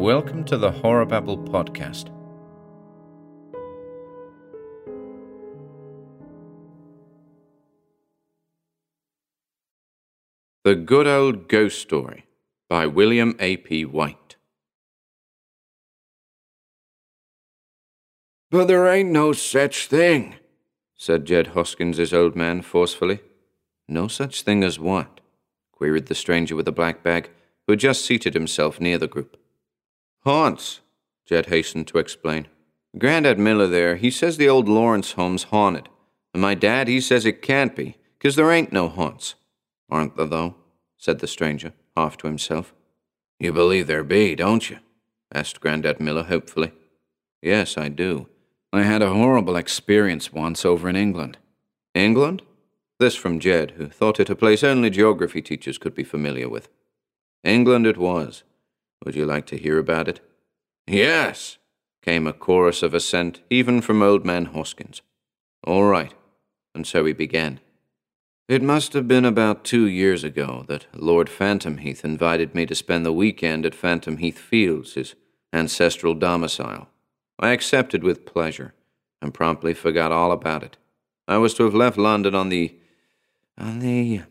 Welcome to the HorrorBabble podcast. The Good Old Ghost Story by William A.P. White. But there ain't no such thing, said Jed Hoskins' old man forcefully. No such thing as what? queried the stranger with the black bag, who had just seated himself near the group. Haunts, Jed hastened to explain. Grandad Miller there, he says the old Lawrence home's haunted. And my dad, he says it can't be, 'cause there ain't no haunts. Aren't there, though? said the stranger, half to himself. You believe there be, don't you? asked Grandad Miller hopefully. Yes, I do. I had a horrible experience once over in England. England? This from Jed, who thought it a place only geography teachers could be familiar with. England it was. Would you like to hear about it? Yes, came a chorus of assent, even from old man Hoskins. All right. And so he began. It must have been about two years ago that Lord Fantomheath invited me to spend the weekend at Fantomheath Fields, his ancestral domicile. I accepted with pleasure and promptly forgot all about it. I was to have left London on the. on the.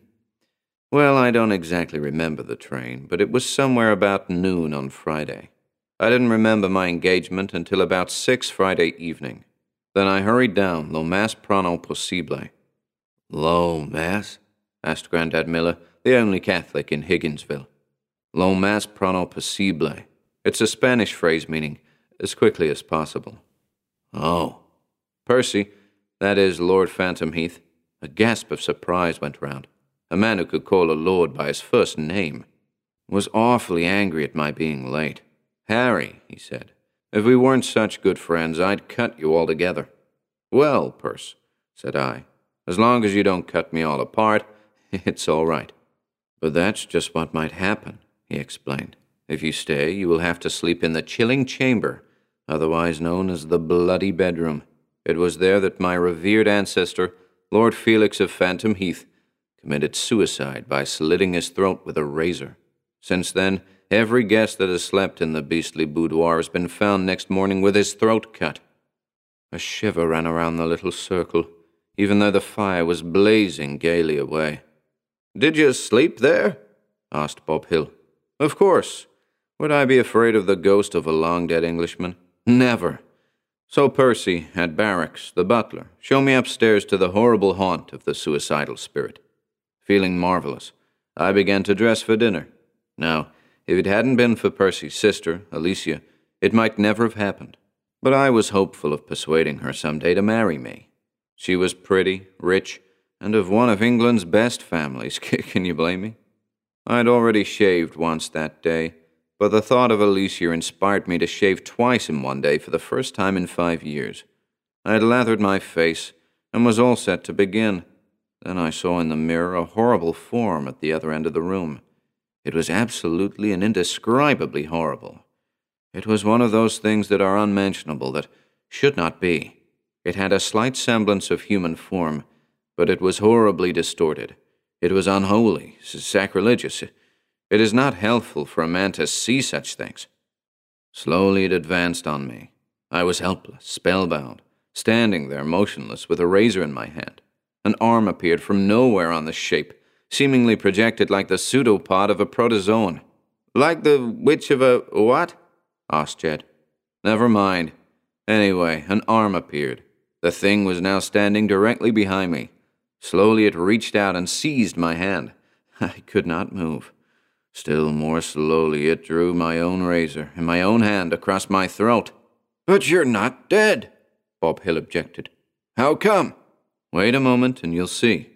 Well, I don't exactly remember the train, but it was somewhere about noon on Friday. I didn't remember my engagement until about six Friday evening. Then I hurried down, lo mas prono possible. Lo mas? asked Grandad Miller, the only Catholic in Higginsville. Lo mas prono possible. It's a Spanish phrase meaning as quickly as possible. Oh. Percy, that is Lord Fantomheath. A gasp of surprise went round a man who could call a lord by his first name, was awfully angry at my being late. Harry, he said, if we weren't such good friends, I'd cut you altogether. Well, Perce, said I, as long as you don't cut me all apart, it's all right. But that's just what might happen, he explained. If you stay, you will have to sleep in the chilling chamber, otherwise known as the bloody bedroom. It was there that my revered ancestor, Lord Felix of Fantomheath, committed suicide by slitting his throat with a razor. Since then, every guest that has slept in the beastly boudoir has been found next morning with his throat cut. A shiver ran around the little circle, even though the fire was blazing gaily away. Did you sleep there? asked Bob Hill. Of course. Would I be afraid of the ghost of a long dead Englishman? Never. So Percy, at barracks, the butler, show me upstairs to the horrible haunt of the suicidal spirit feeling marvelous. I began to dress for dinner. Now, if it hadn't been for Percy's sister, Alicia, it might never have happened. But I was hopeful of persuading her some day to marry me. She was pretty, rich, and of one of England's best families. Can you blame me? I'd already shaved once that day, but the thought of Alicia inspired me to shave twice in one day for the first time in five years. I had lathered my face and was all set to begin. Then I saw in the mirror a horrible form at the other end of the room. It was absolutely and indescribably horrible. It was one of those things that are unmentionable, that should not be. It had a slight semblance of human form, but it was horribly distorted. It was unholy, sacrilegious. It is not healthful for a man to see such things. Slowly it advanced on me. I was helpless, spellbound, standing there motionless with a razor in my hand. An arm appeared from nowhere on the shape, seemingly projected like the pseudopod of a protozoan. Like the witch of a what? asked Jed. Never mind. Anyway, an arm appeared. The thing was now standing directly behind me. Slowly it reached out and seized my hand. I could not move. Still more slowly it drew my own razor in my own hand across my throat. But you're not dead, Bob Hill objected. How come? Wait a moment and you'll see.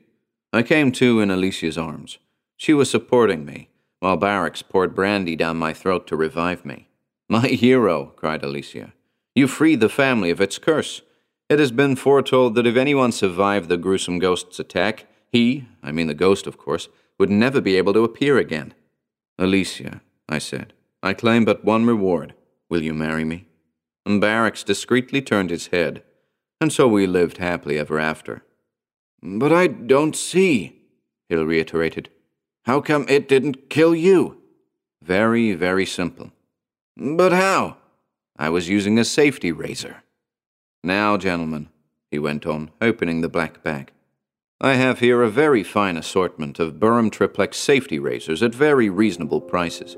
I came to in Alicia's arms. She was supporting me, while Barracks poured brandy down my throat to revive me. My hero, cried Alicia. You freed the family of its curse. It has been foretold that if anyone survived the gruesome ghost's attack, he, I mean the ghost, of course, would never be able to appear again. Alicia, I said, I claim but one reward. Will you marry me? And Barracks discreetly turned his head and so we lived happily ever after. But I don't see, Hill reiterated. How come it didn't kill you? Very, very simple. But how? I was using a safety razor. Now, gentlemen, he went on, opening the black bag, I have here a very fine assortment of Burham Triplex safety razors at very reasonable prices.